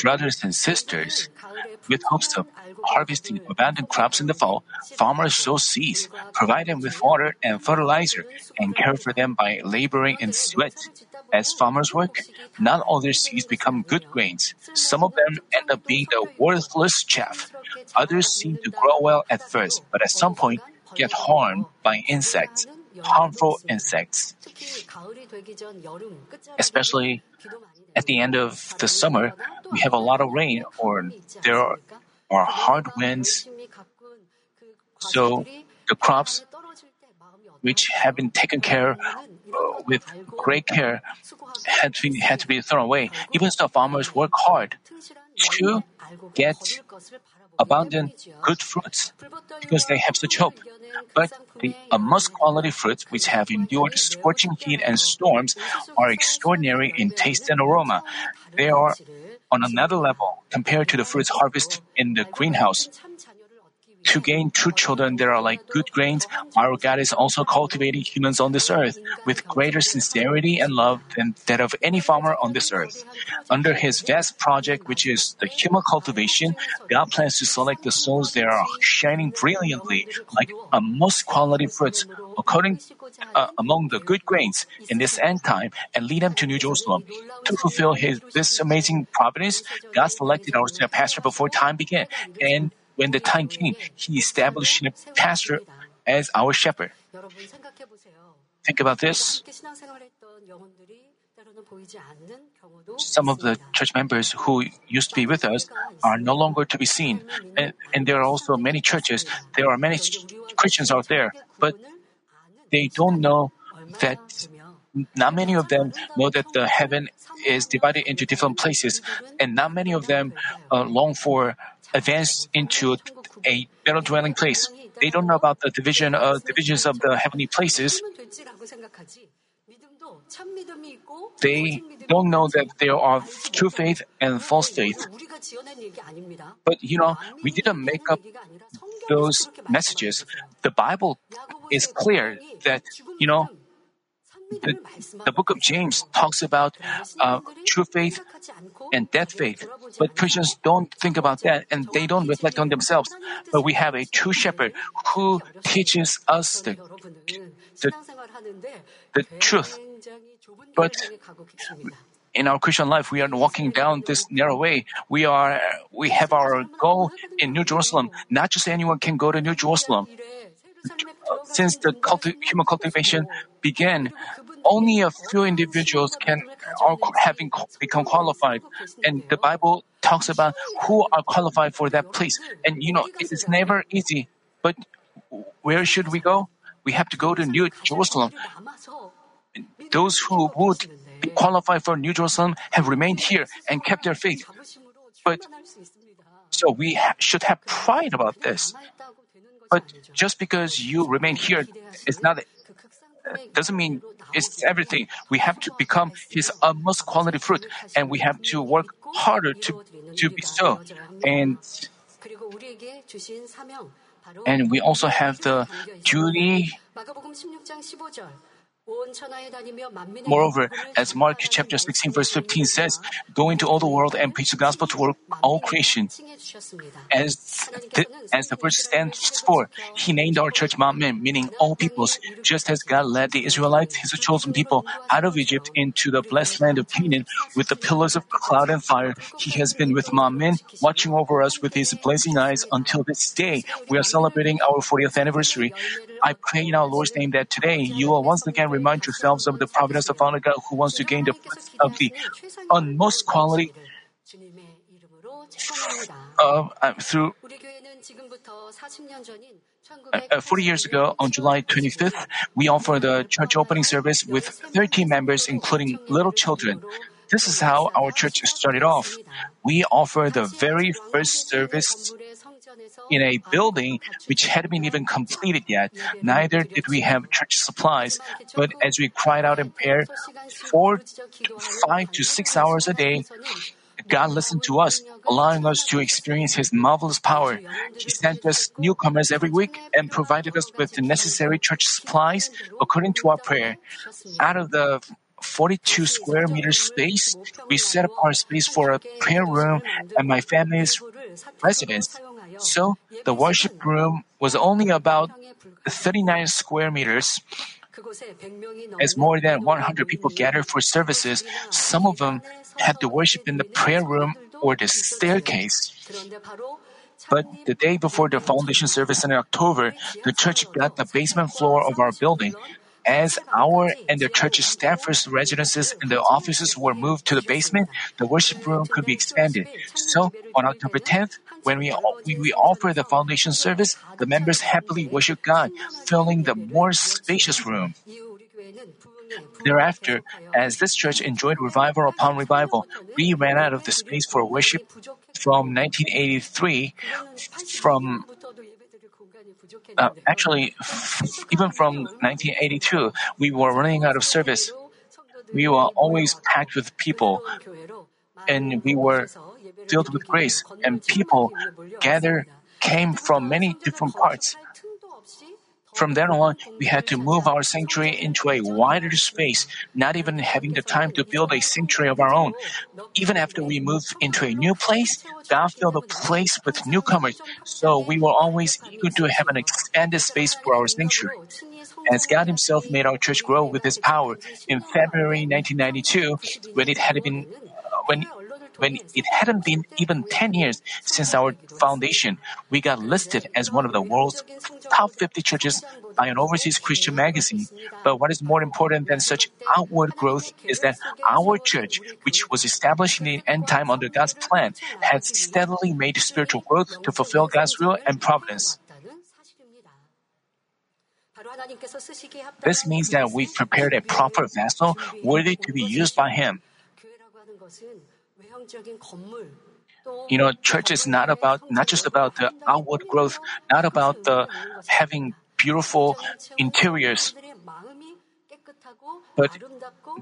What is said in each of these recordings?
Brothers and sisters, with hopes of harvesting abundant crops in the fall, farmers sow seeds, provide them with water and fertilizer, and care for them by laboring in sweat. As farmers work, not all their seeds become good grains. Some of them end up being the worthless chaff. Others seem to grow well at first, but at some point get harmed by insects, harmful insects. Especially at the end of the summer, we have a lot of rain or there are, hard winds. So the crops which have been taken care with great care had to, had to be thrown away. Even so, farmers work hard to get abundant good fruits because they have such hope. But the most quality fruits which have endured scorching heat and storms are extraordinary in taste and aroma. They are on another level compared to the fruits harvested in the greenhouse. To gain true children that are like good grains, our God is also cultivating humans on this earth with greater sincerity and love than that of any farmer on this earth. Under His vast project, which is the human cultivation, God plans to select the souls that are shining brilliantly like a most quality fruits according uh, among the good grains in this end time and lead them to New Jerusalem. To fulfill his this amazing providence, God selected our pastor before time began and when the time came, he established a pastor as our shepherd. Think about this. Some of the church members who used to be with us are no longer to be seen. And, and there are also many churches, there are many Christians out there, but they don't know that not many of them know that the heaven is divided into different places, and not many of them uh, long for advance into a better dwelling place. They don't know about the division uh, divisions of the heavenly places. They don't know that there are true faith and false faith. But you know, we didn't make up those messages. The Bible is clear that, you know, the, the book of James talks about uh, true faith and dead faith, but Christians don't think about that and they don't reflect on themselves. But we have a true shepherd who teaches us the, the, the truth. But in our Christian life, we are walking down this narrow way. We are, we have our goal in New Jerusalem. Not just anyone can go to New Jerusalem since the culti- human cultivation began, only a few individuals can are having become qualified, and the Bible talks about who are qualified for that place. And you know, it is never easy. But where should we go? We have to go to New Jerusalem. Those who would be qualified for New Jerusalem have remained here and kept their faith. But so we ha- should have pride about this. But just because you remain here is not doesn't mean it's everything. We have to become His utmost quality fruit, and we have to work harder to to be so. And and we also have the duty Moreover, as Mark chapter 16 verse 15 says, go into all the world and preach the gospel to all creation. As the, as the verse stands for, he named our church Manmin, meaning all peoples, just as God led the Israelites, his chosen people, out of Egypt into the blessed land of Canaan with the pillars of cloud and fire. He has been with Manmin, watching over us with his blazing eyes until this day. We are celebrating our 40th anniversary. I pray in our Lord's name that today you will once again remind yourselves of the providence of our God who wants to gain the of the utmost quality uh, uh, through. Uh, 40 years ago, on July 25th, we offered the church opening service with 13 members, including little children. This is how our church started off. We offered the very first service in a building which hadn't been even completed yet. Neither did we have church supplies. But as we cried out in prayer, four, five to six hours a day, God listened to us, allowing us to experience His marvelous power. He sent us newcomers every week and provided us with the necessary church supplies according to our prayer. Out of the 42 square meter space, we set apart space for a prayer room and my family's residence. So the worship room was only about 39 square meters. As more than 100 people gathered for services, some of them had to worship in the prayer room or the staircase. But the day before the foundation service in October, the church got the basement floor of our building. As our and the church's staffers' residences and the offices were moved to the basement, the worship room could be expanded. So, on October 10th, when we, we, we offer the foundation service, the members happily worship God, filling the more spacious room. Thereafter, as this church enjoyed revival upon revival, we ran out of the space for worship from 1983. From uh, actually, even from 1982, we were running out of service. We were always packed with people, and we were filled with grace, and people gathered came from many different parts. From then on, we had to move our sanctuary into a wider space, not even having the time to build a sanctuary of our own. Even after we moved into a new place, God filled the place with newcomers, so we were always eager to have an expanded space for our sanctuary. As God Himself made our church grow with His power, in February 1992, when it had been uh, when when it hadn't been even 10 years since our foundation, we got listed as one of the world's top 50 churches by an overseas Christian magazine. But what is more important than such outward growth is that our church, which was established in the end time under God's plan, has steadily made spiritual growth to fulfill God's will and providence. This means that we've prepared a proper vessel worthy to be used by Him. You know, church is not about not just about the outward growth, not about the having beautiful interiors, but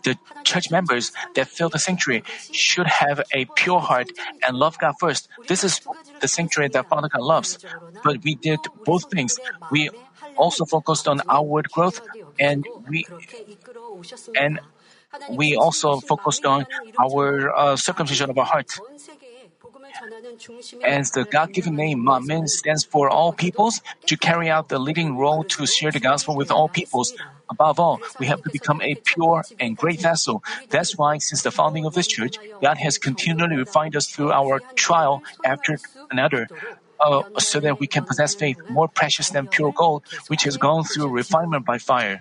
the church members that fill the sanctuary should have a pure heart and love God first. This is the sanctuary that Father God loves. But we did both things. We also focused on outward growth and we and we also focused on our uh, circumcision of our heart. As the God given name Manmin stands for all peoples, to carry out the leading role to share the gospel with all peoples. Above all, we have to become a pure and great vessel. That's why, since the founding of this church, God has continually refined us through our trial after another uh, so that we can possess faith more precious than pure gold, which has gone through refinement by fire.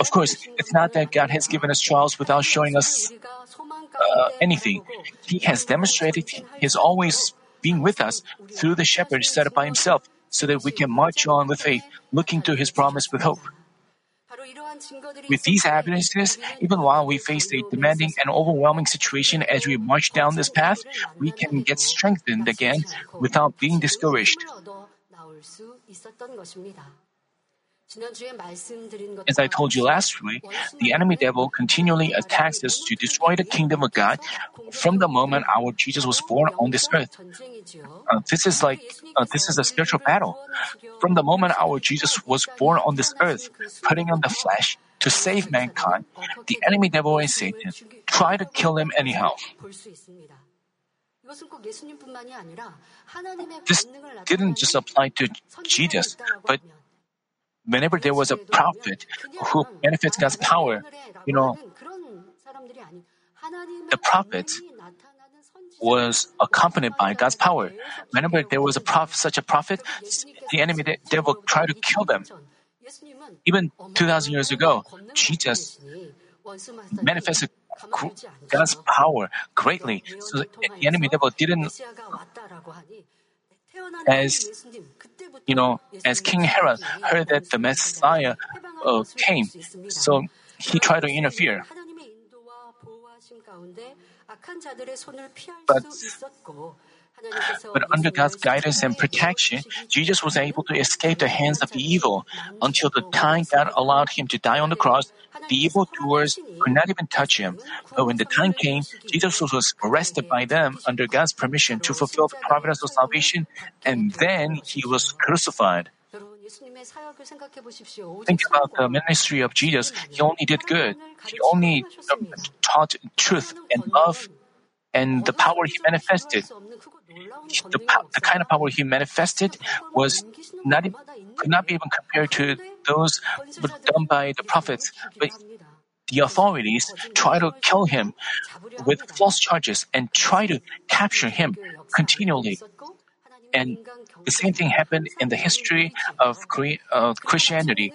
Of course, it's not that God has given us trials without showing us uh, anything. He has demonstrated His always being with us through the shepherd set up by Himself, so that we can march on with faith, looking to His promise with hope. With these evidences, even while we face a demanding and overwhelming situation as we march down this path, we can get strengthened again without being discouraged. As I told you last week, the enemy devil continually attacks us to destroy the kingdom of God from the moment our Jesus was born on this earth. Uh, this is like uh, this is a spiritual battle. From the moment our Jesus was born on this earth, putting on the flesh to save mankind, the enemy devil and Satan try to kill him anyhow. This didn't just apply to Jesus, but whenever there was a prophet who benefits God's power, you know, the prophet was accompanied by God's power. Whenever there was a prophet, such a prophet, the enemy the devil tried to kill them. Even 2,000 years ago, Jesus manifested God's power greatly, so the enemy devil didn't as you know, as King Herod heard that the Messiah uh, came, so he tried to interfere. But, but under God's guidance and protection, Jesus was able to escape the hands of the evil until the time God allowed him to die on the cross. The evildoers could not even touch him. But when the time came, Jesus was arrested by them under God's permission to fulfill the providence of salvation, and then he was crucified. Think about the ministry of Jesus. He only did good. He only um, taught truth and love and the power he manifested. The, the kind of power he manifested was not could not be even compared to those done by the prophets. But the authorities try to kill him with false charges and try to capture him continually. And the same thing happened in the history of Christianity.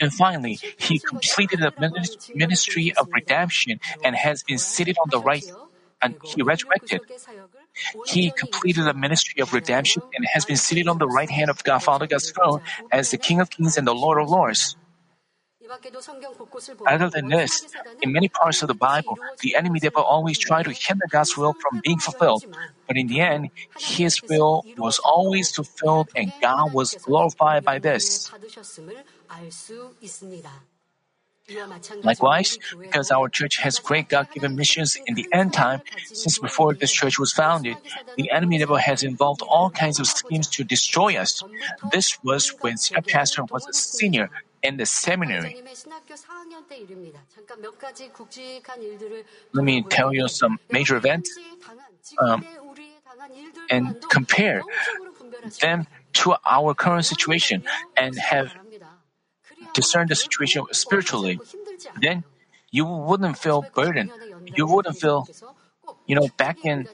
And finally, he completed the ministry of redemption and has been seated on the right, and he resurrected. He completed the ministry of redemption and has been seated on the right hand of God Father God's throne as the King of Kings and the Lord of Lords. Other than this, in many parts of the Bible, the enemy devil always tried to hinder God's will from being fulfilled. But in the end, his will was always fulfilled and God was glorified by this. Likewise, because our church has great God given missions in the end time, since before this church was founded, the enemy devil has involved all kinds of schemes to destroy us. This was when senior pastor was a senior in the seminary. Let me tell you some major events um, and compare them to our current situation and have discerned the situation spiritually. Then you wouldn't feel burdened. You wouldn't feel, you know, back in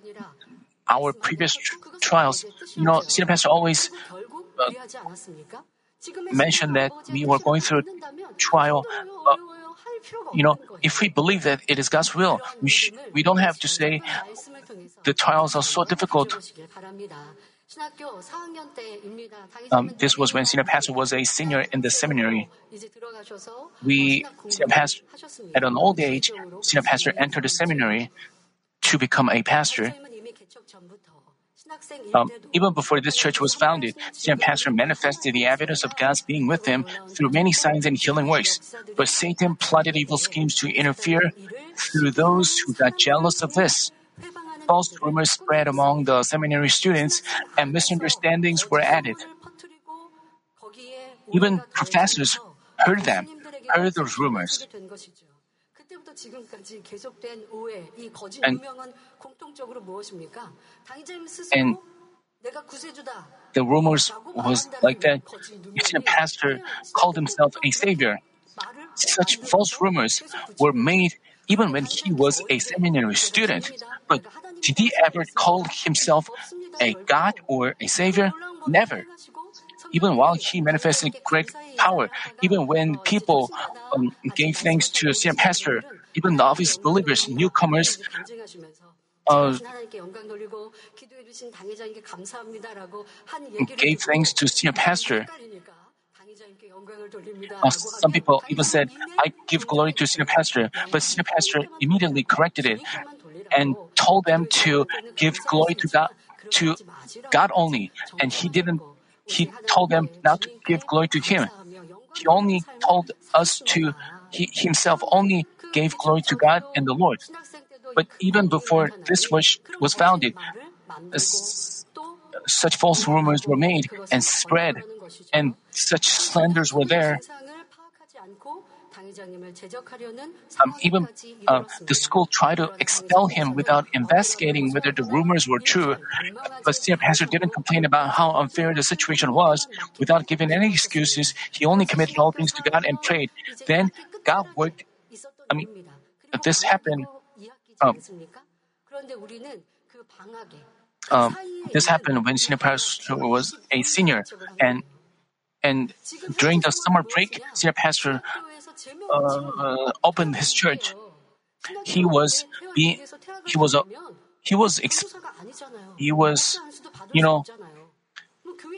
our previous tr- trials, you know, Senior Pastor always uh, mentioned that we were going through trial. Uh, you know, if we believe that it is God's will, we, sh- we don't have to say the trials are so difficult. Um, this was when senior pastor was a senior in the seminary. We, senior pastor, at an old age, senior pastor entered the seminary to become a pastor. Um, even before this church was founded, Senior Pastor manifested the evidence of God's being with him through many signs and healing works. But Satan plotted evil schemes to interfere through those who got jealous of this. False rumors spread among the seminary students, and misunderstandings were added. Even professors heard them, heard those rumors. And, and the rumors was like that. a pastor called himself a savior. Such false rumors were made even when he was a seminary student. But did he ever call himself a God or a savior? Never. Even while he manifested great power, even when people um, gave thanks to senior pastor, even novice believers, newcomers, uh, gave thanks to senior pastor. Uh, some people even said, I give glory to senior pastor, but senior pastor immediately corrected it and told them to give glory to God, to God only. And he didn't, he told them not to give glory to him. He only told us to, he himself only gave glory to God and the Lord. But even before this was, was founded, such false rumors were made and spread, and such slanders were there. Um, even uh, the school tried to expel him without investigating whether the rumors were true. But senior pastor didn't complain about how unfair the situation was. Without giving any excuses, he only committed all things to God and prayed. Then God worked. I mean, this happened. Um, um, this happened when senior pastor was a senior, and and during the summer break, senior pastor uh, opened his church. He was he was a, he was, he was, you know,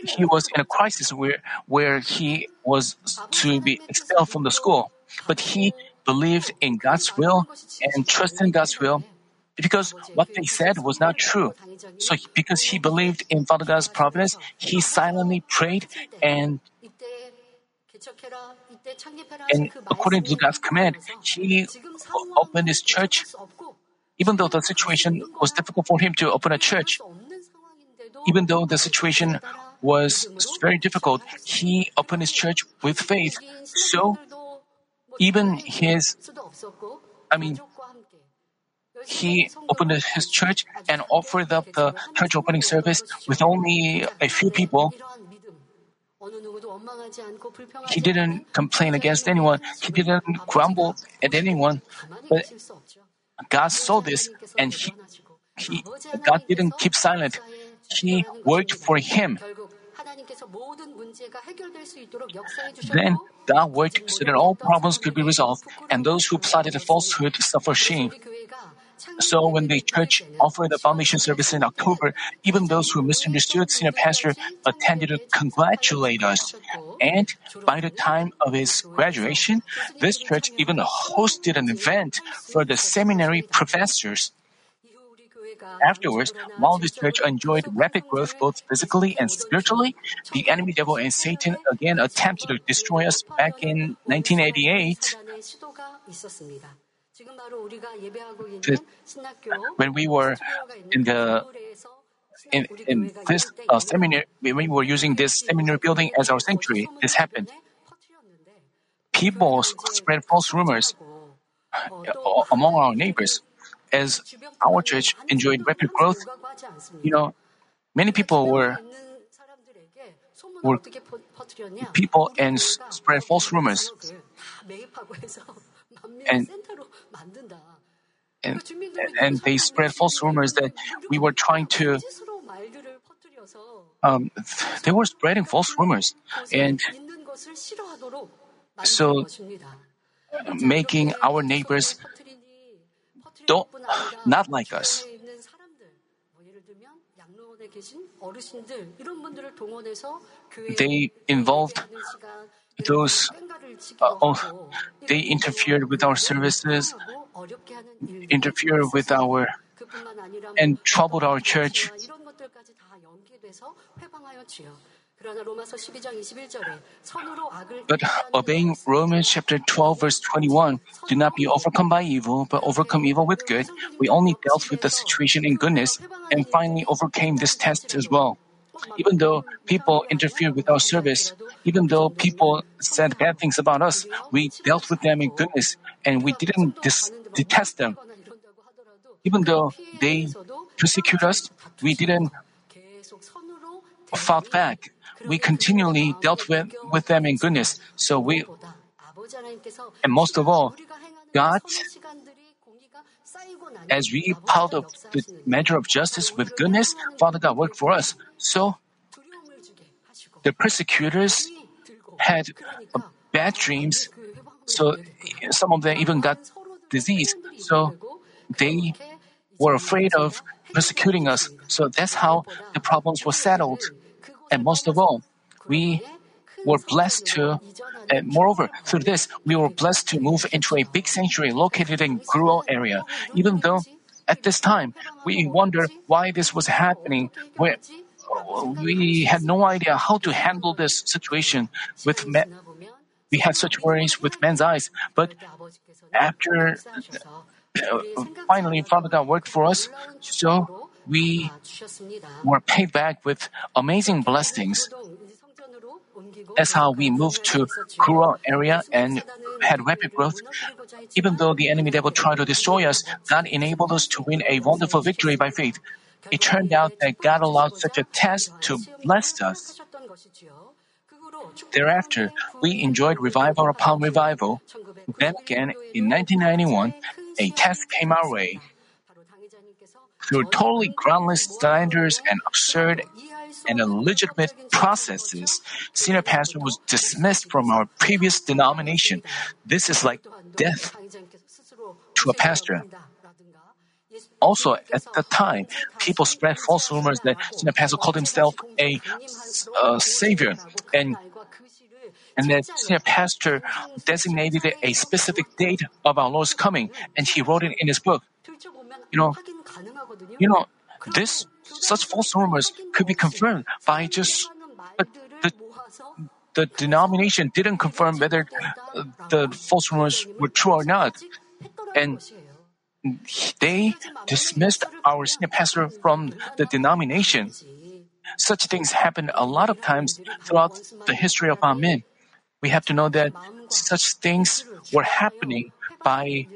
he was in a crisis where where he was to be expelled from the school, but he believed in God's will and trusted in God's will because what they said was not true. So because he believed in Father God's providence, he silently prayed and and according to God's command, he opened his church. Even though the situation was difficult for him to open a church, even though the situation was very difficult, he opened his church with faith. So even his, I mean, he opened his church and offered up the church opening service with only a few people. He didn't complain against anyone. He didn't grumble at anyone. But God saw this and he, he, God didn't keep silent. He worked for him. Then God worked so that all problems could be resolved and those who plotted a falsehood suffer shame. So when the church offered the foundation service in October, even those who misunderstood senior pastor attended to congratulate us. And by the time of his graduation, this church even hosted an event for the seminary professors. Afterwards, while this church enjoyed rapid growth both physically and spiritually, the enemy devil and Satan again attempted to destroy us back in 1988. When we were in the in, in this uh, seminary, when we were using this seminary building as our sanctuary, this happened. People spread false rumors uh, among our neighbors. As our church enjoyed rapid growth, you know, many people were were people and spread false rumors. And, and, and they spread false rumors that we were trying to um, they were spreading false rumors and so making our neighbors don't not like us. They involved those uh, oh, they interfered with our services, interfered with our and troubled our church. But obeying Romans chapter 12 verse 21, do not be overcome by evil, but overcome evil with good. We only dealt with the situation in goodness and finally overcame this test as well. Even though people interfered with our service, even though people said bad things about us, we dealt with them in goodness and we didn't dis- detest them. Even though they persecute us, we didn't fought back. We continually dealt with, with them in goodness. So we, and most of all, God, as we piled up the measure of justice with goodness, Father God worked for us. So the persecutors had uh, bad dreams. So some of them even got disease. So they were afraid of persecuting us. So that's how the problems were settled. And most of all, we were blessed to, and moreover, through this, we were blessed to move into a big sanctuary located in Guro area. Even though at this time, we wonder why this was happening, where we had no idea how to handle this situation with men. We had such worries with men's eyes, but after uh, finally Father God worked for us, so we were paid back with amazing blessings. That's how we moved to Guro area and had rapid growth. Even though the enemy devil tried to destroy us, God enabled us to win a wonderful victory by faith. It turned out that God allowed such a test to bless us. Thereafter, we enjoyed revival upon revival. Then again, in 1991, a test came our way. Through totally groundless standards and absurd and illegitimate processes, senior pastor was dismissed from our previous denomination. This is like death to a pastor. Also, at the time, people spread false rumors that senior pastor called himself a, a savior, and and that senior pastor designated a specific date of our Lord's coming, and he wrote it in his book. You know, you know, this such false rumors could be confirmed by just but the the denomination didn't confirm whether uh, the false rumors were true or not, and they dismissed our senior pastor from the denomination. Such things happen a lot of times throughout the history of our men. We have to know that such things were happening by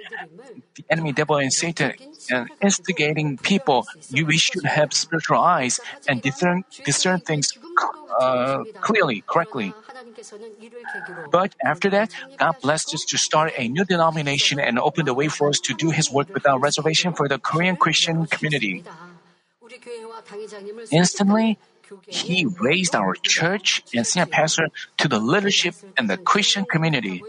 the enemy devil and Satan and instigating people. You, we should have spiritual eyes and discern, discern things uh, clearly, correctly. But after that, God blessed us to start a new denomination and open the way for us to do His work without reservation for the Korean Christian community. Instantly, he raised our church and senior pastor to the leadership and the Christian community.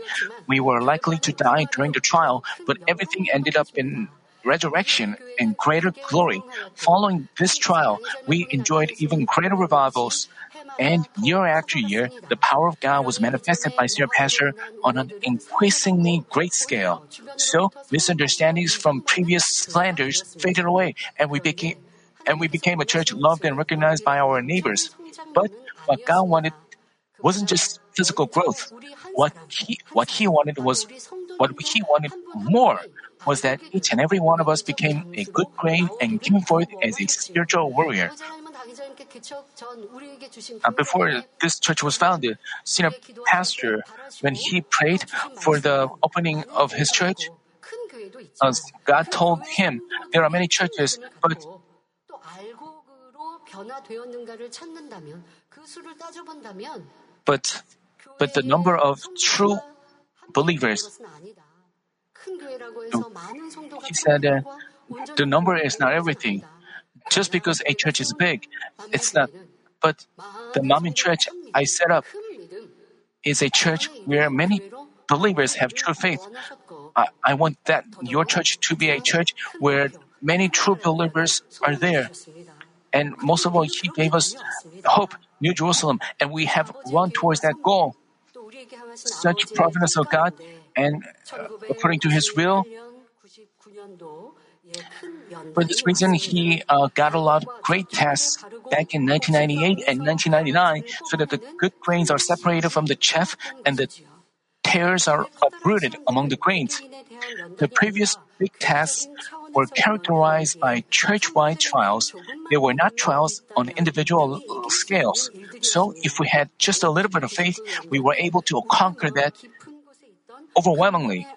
We were likely to die during the trial, but everything ended up in resurrection and greater glory. Following this trial, we enjoyed even greater revivals. And year after year, the power of God was manifested by senior pastor on an increasingly great scale. So misunderstandings from previous slanders faded away, and we became and we became a church loved and recognized by our neighbors. But what God wanted wasn't just physical growth. What he what he wanted was what he wanted more was that each and every one of us became a good grain and came forth as a spiritual warrior. Uh, before this church was founded, senior pastor, when he prayed for the opening of his church, uh, God told him there are many churches, but but but the number of true believers he said uh, the number is not everything. Just because a church is big, it's not. But the Manmin church I set up is a church where many believers have true faith. I, I want that your church to be a church where many true believers are there. And most of all, He gave us hope, New Jerusalem, and we have run towards that goal. Such providence of God, and uh, according to His will, for this reason, he uh, got a lot of great tests back in 1998 and 1999 so that the good grains are separated from the chaff and the tares are uprooted among the grains. The previous big tests were characterized by church-wide trials. They were not trials on individual scales. So if we had just a little bit of faith, we were able to conquer that overwhelmingly.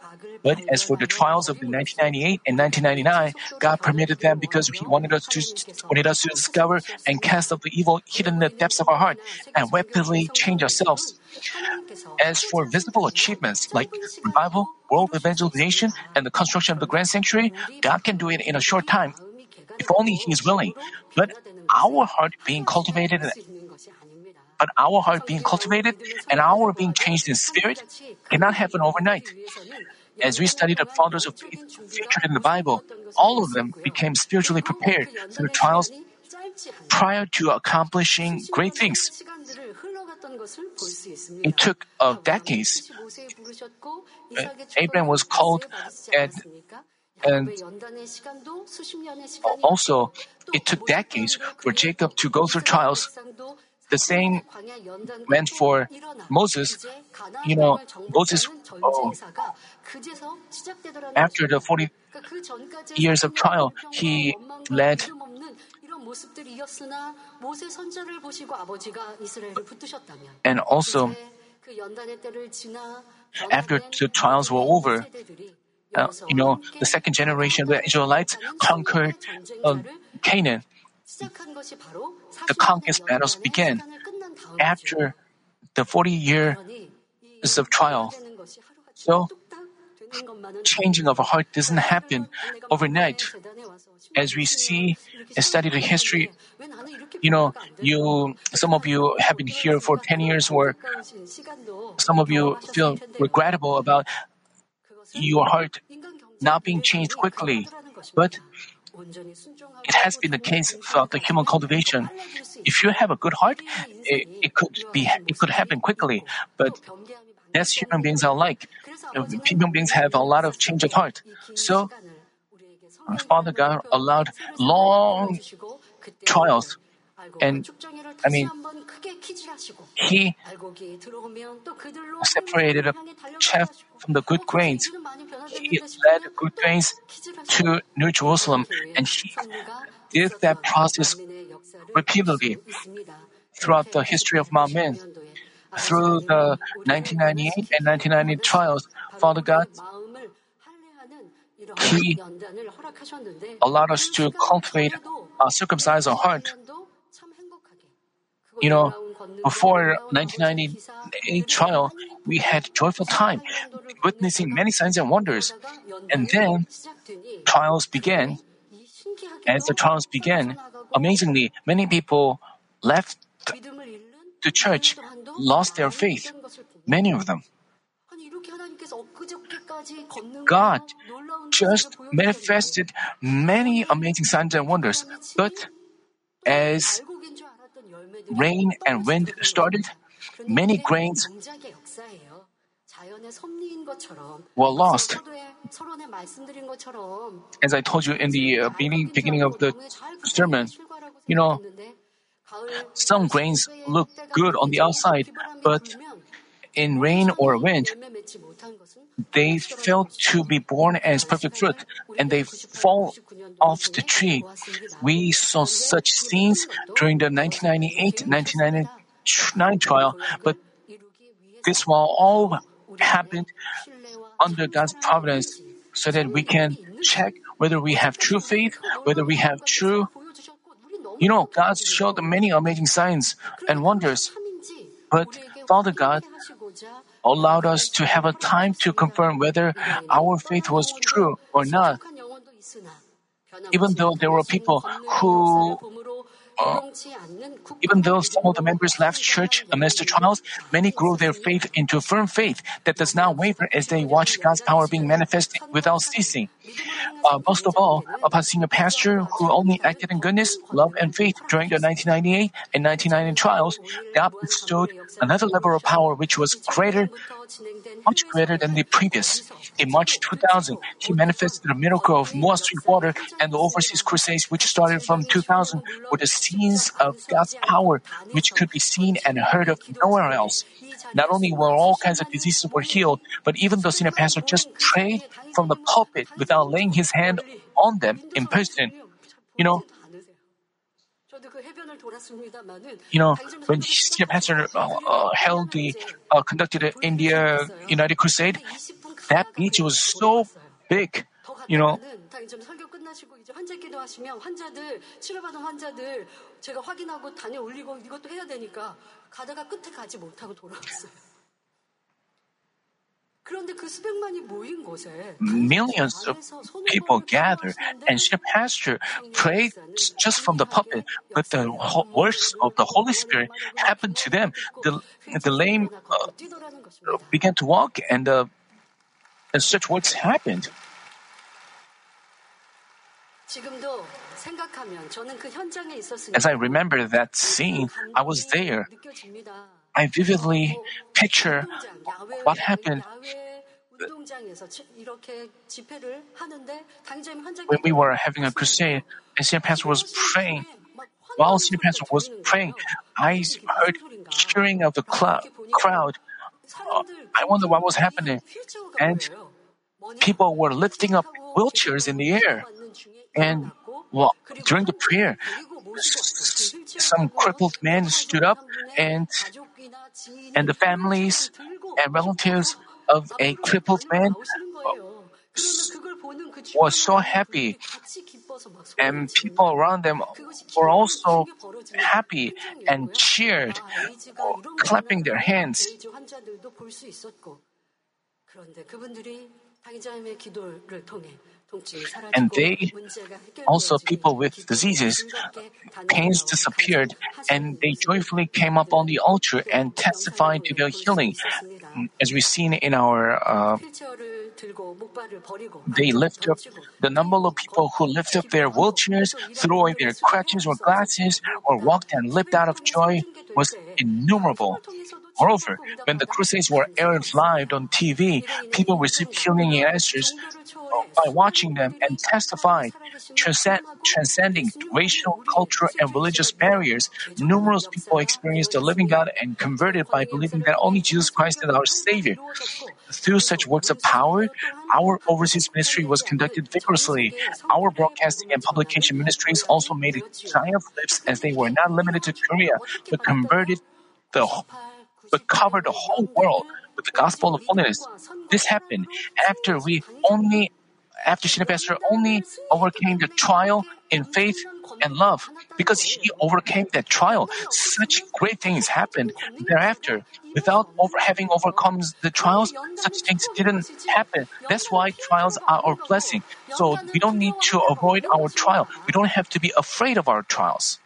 But as for the trials of the 1998 and 1999, God permitted them because He wanted us to wanted us to discover and cast off the evil hidden in the depths of our heart and rapidly change ourselves. As for visible achievements like revival, world evangelization, and the construction of the grand sanctuary, God can do it in a short time, if only He is willing. But our heart being cultivated but our heart being cultivated and our being changed in spirit cannot happen overnight. As we study the fathers of faith featured in the Bible, all of them became spiritually prepared through trials prior to accomplishing great things. It took uh, decades. Uh, Abraham was called and and also it took decades for Jacob to go through trials. The same meant for Moses. You know, Moses, oh, after the 40 years of trial, he led and also, after the trials were over, uh, you know, the second generation of the Israelites conquered uh, Canaan. The conquest battles began after the 40 years of trial. So, changing of a heart doesn't happen overnight. As we see and study the history, you know, you some of you have been here for 10 years, or some of you feel regrettable about your heart not being changed quickly. But it has been the case throughout the human cultivation. If you have a good heart, it, it could be it could happen quickly. But that's human beings are like. Human beings have a lot of change of heart. So, Father God allowed long trials. And I mean, He separated the chaff from the good grains. He led good grains to New Jerusalem, and He did that process repeatedly throughout the history of man. Through the 1998 and 1990 trials, Father God, He allowed us to cultivate a circumcised heart. You know, before 1998 trial, we had joyful time, witnessing many signs and wonders. And then trials began. As the trials began, amazingly, many people left the church, lost their faith. Many of them. God just manifested many amazing signs and wonders, but as rain and wind started, many grains were lost. As I told you in the uh, beginning, beginning of the sermon, you know, some grains look good on the outside, but in rain or wind, they fail to be born as perfect fruit and they fall off the tree. We saw such scenes during the 1998 1999 trial, but this will all happened under God's providence so that we can check whether we have true faith, whether we have true. You know, God showed many amazing signs and wonders, but Father God allowed us to have a time to confirm whether our faith was true or not. Even though there were people who uh, even though some of the members left church amidst the trials, many grew their faith into firm faith that does not waver as they watch God's power being manifested without ceasing. Uh, most of all, upon seeing a pastor who only acted in goodness, love, and faith during the 1998 and 1990 trials, God bestowed another level of power which was greater, much greater than the previous. In March 2000, He manifested the miracle of Muan Sweet Water and the overseas crusades which started from 2000 were the scenes of God's power which could be seen and heard of nowhere else. Not only were all kinds of diseases were healed, but even the senior pastor just prayed from the pulpit without laying his hand on them in person. You know, you know, when senior pastor uh, uh, held the uh, conducted the India United Crusade, that beach was so big. You know, Millions of people gather and see a pastor pray just from the pulpit, but the words of the Holy Spirit happened to them. The, the lame uh, began to walk, and, uh, and such words happened. As I remember that scene, I was there. I vividly picture what happened when we were having a crusade and Senior Pastor was praying. While Senior Pastor was praying, I heard cheering of the cl- crowd. Uh, I wonder what was happening. And people were lifting up wheelchairs in the air. And well, during the prayer, some crippled men stood up and and the families and relatives of a crippled man was so happy. And people around them were also happy and cheered clapping their hands and they, also people with diseases, pains disappeared, and they joyfully came up on the altar and testified to their healing. As we've seen in our, uh, they lift up the number of people who lift up their wheelchairs, threw away their crutches or glasses, or walked and leaped out of joy was innumerable. Moreover, when the crusades were aired live on TV, people received healing answers by watching them and testified, transcend, transcending racial, cultural, and religious barriers. Numerous people experienced the living God and converted by believing that only Jesus Christ is our Savior. through such works of power, our overseas ministry was conducted vigorously. Our broadcasting and publication ministries also made giant leaps as they were not limited to Korea, but converted the but covered the whole world with the gospel of holiness. This happened after we only after Senior Pastor only overcame the trial in faith and love. Because he overcame that trial, such great things happened thereafter. Without over having overcome the trials, such things didn't happen. That's why trials are our blessing. So we don't need to avoid our trial. We don't have to be afraid of our trials.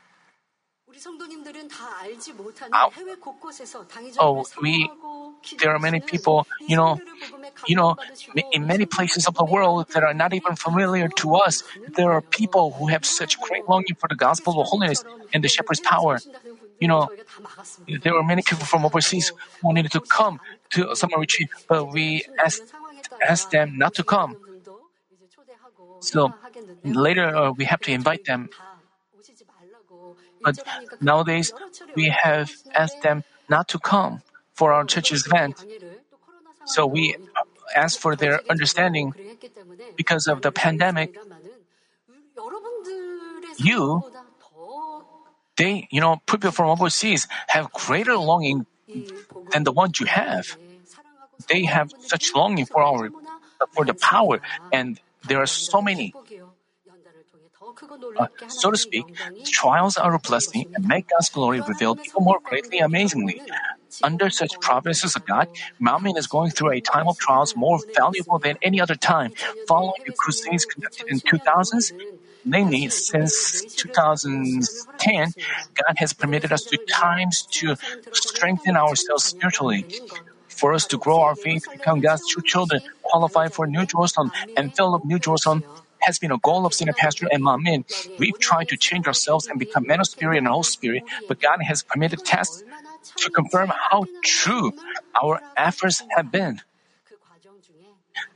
Oh, we there are many people, you know, you know, in many places of the world that are not even familiar to us, there are people who have such great longing for the gospel of holiness and the shepherd's power. You know, there are many people from overseas who needed to come to summer retreat, but we asked, asked them not to come. So later uh, we have to invite them. But nowadays we have asked them not to come for our church's event. So we ask for their understanding because of the pandemic. You, they, you know, people from overseas have greater longing than the ones you have. They have such longing for our, for the power, and there are so many. Uh, so to speak, trials are a blessing and make God's glory revealed even more greatly amazingly. Under such providences of God, Manmin is going through a time of trials more valuable than any other time, following the crusades conducted in 2000s. Namely, since 2010, God has permitted us to times to strengthen ourselves spiritually. For us to grow our faith, become God's true children, qualify for New Jerusalem, and fill up New Jerusalem, has been a goal of Senior Pastor and Manmin. We've tried to change ourselves and become men of spirit and whole spirit, but God has permitted tests to confirm how true our efforts have been.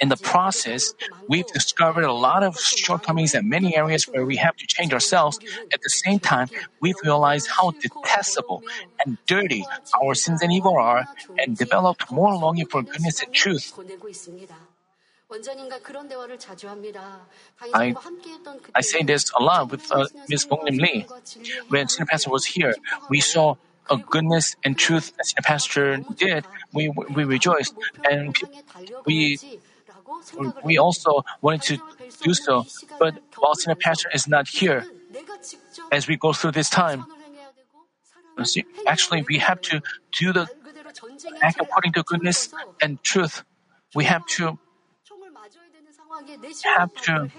In the process, we've discovered a lot of shortcomings in many areas where we have to change ourselves. At the same time, we've realized how detestable and dirty our sins and evil are and developed more longing for goodness and truth. I, I say this a lot with uh, Ms. Bong Lim Lee. When Senior Pastor was here, we saw a goodness and truth as the pastor did, we we rejoiced, and we we also wanted to do so. But while senior pastor is not here, as we go through this time, actually we have to do the act according to goodness and truth. We have to have to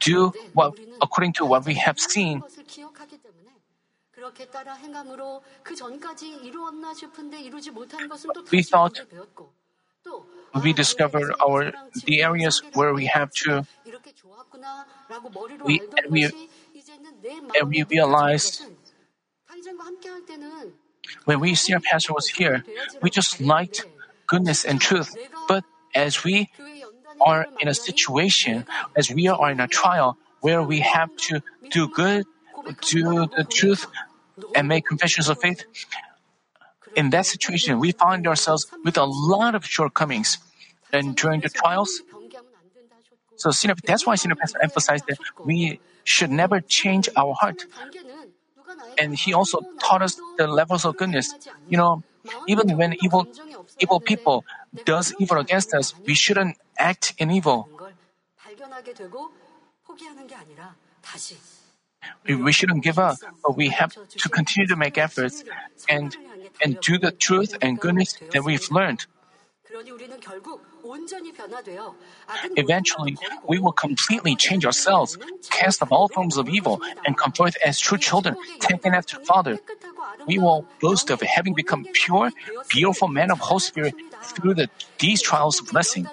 do what according to what we have seen we thought we discovered our the areas where we have to we and we and we realized when we see our pastor was here, we just liked goodness and truth. But as we are in a situation, as we are in a trial where we have to do good, do the truth, and make confessions of faith, in that situation, we find ourselves with a lot of shortcomings. And during the trials, so that's why Senior Pastor emphasized that we should never change our heart. And he also taught us the levels of goodness. You know, even when evil, evil people does evil against us, we shouldn't act in evil. we shouldn't give up, but we have to continue to make efforts and and do the truth and goodness that we've learned. Eventually, we will completely change ourselves, cast off all forms of evil, and come forth as true children, taken after Father. We will boast of having become pure, beautiful men of Holy spirit through the, these trials of blessing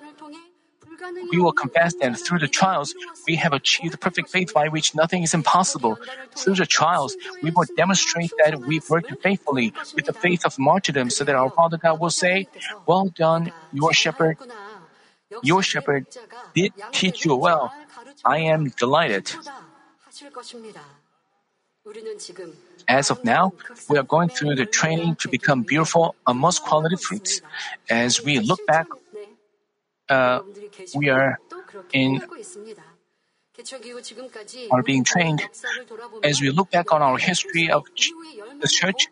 we will confess that through the trials, we have achieved perfect faith by which nothing is impossible. Through the trials, we will demonstrate that we worked faithfully with the faith of martyrdom so that our Father God will say, Well done, your shepherd. Your shepherd did teach you well. I am delighted. As of now, we are going through the training to become beautiful and most quality fruits. As we look back, uh, we are in are being trained. As we look back on our history of the church,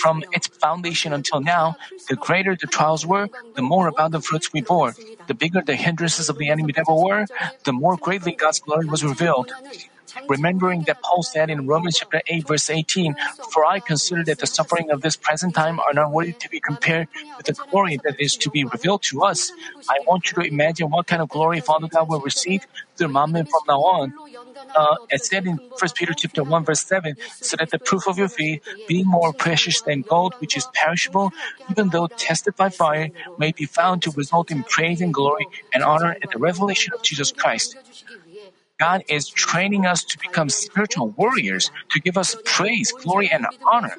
from its foundation until now, the greater the trials were, the more abundant fruits we bore. The bigger the hindrances of the enemy devil were, the more greatly God's glory was revealed. Remembering that Paul said in Romans chapter 8 verse 18, For I consider that the suffering of this present time are not worthy to be compared with the glory that is to be revealed to us. I want you to imagine what kind of glory Father God will receive through Manmin from now on. Uh, as said in 1 Peter chapter 1 verse 7, so that the proof of your faith, being more precious than gold which is perishable, even though tested by fire, may be found to result in praise and glory and honor at the revelation of Jesus Christ. God is training us to become spiritual warriors, to give us praise, glory, and honor.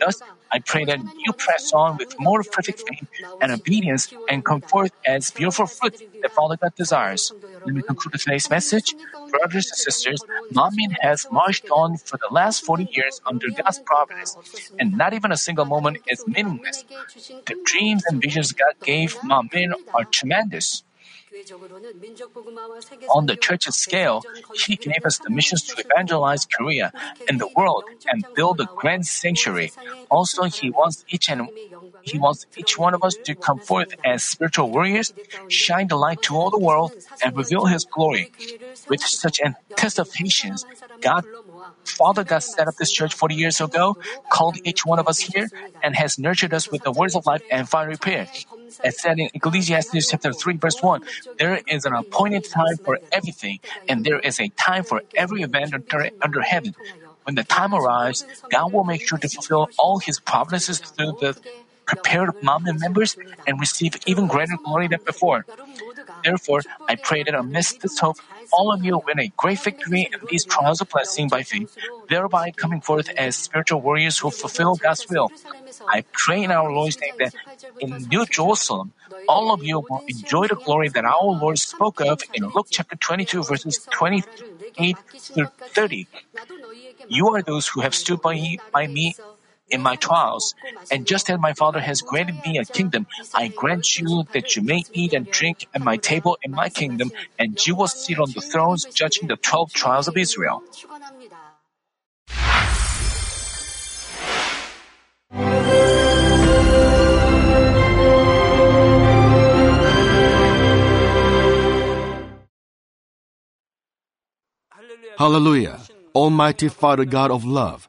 Thus, I pray that you press on with more perfect faith and obedience and come forth as beautiful fruit that Father God desires. Let me conclude today's message. Brothers and sisters, Manmin has marched on for the last 40 years under God's providence, and not even a single moment is meaningless. The dreams and visions God gave Manmin are tremendous. On the church's scale, He gave us the missions to evangelize Korea and the world and build a grand sanctuary. Also, He wants each and He wants each one of us to come forth as spiritual warriors, shine the light to all the world, and reveal His glory. With such anticipations, God Father God set up this church 40 years ago, called each one of us here, and has nurtured us with the words of life and fiery prayer. As said in Ecclesiastes chapter 3 verse 1, there is an appointed time for everything, and there is a time for every event under, under heaven. When the time arrives, God will make sure to fulfill all His promises through the prepared Manmin members and receive even greater glory than before. Therefore, I pray that amidst this hope, all of you win a great victory in these trials of blessing by faith, thereby coming forth as spiritual warriors who fulfill God's will. I pray in our Lord's name that in New Jerusalem, all of you will enjoy the glory that our Lord spoke of in Luke chapter 22 verses 28 through 30. You are those who have stood by, by me in my trials. And just as my Father has granted me a kingdom, I grant you that you may eat and drink at my table in my kingdom, and you will sit on the thrones judging the twelve tribes of Israel. Hallelujah. Almighty Father God of love.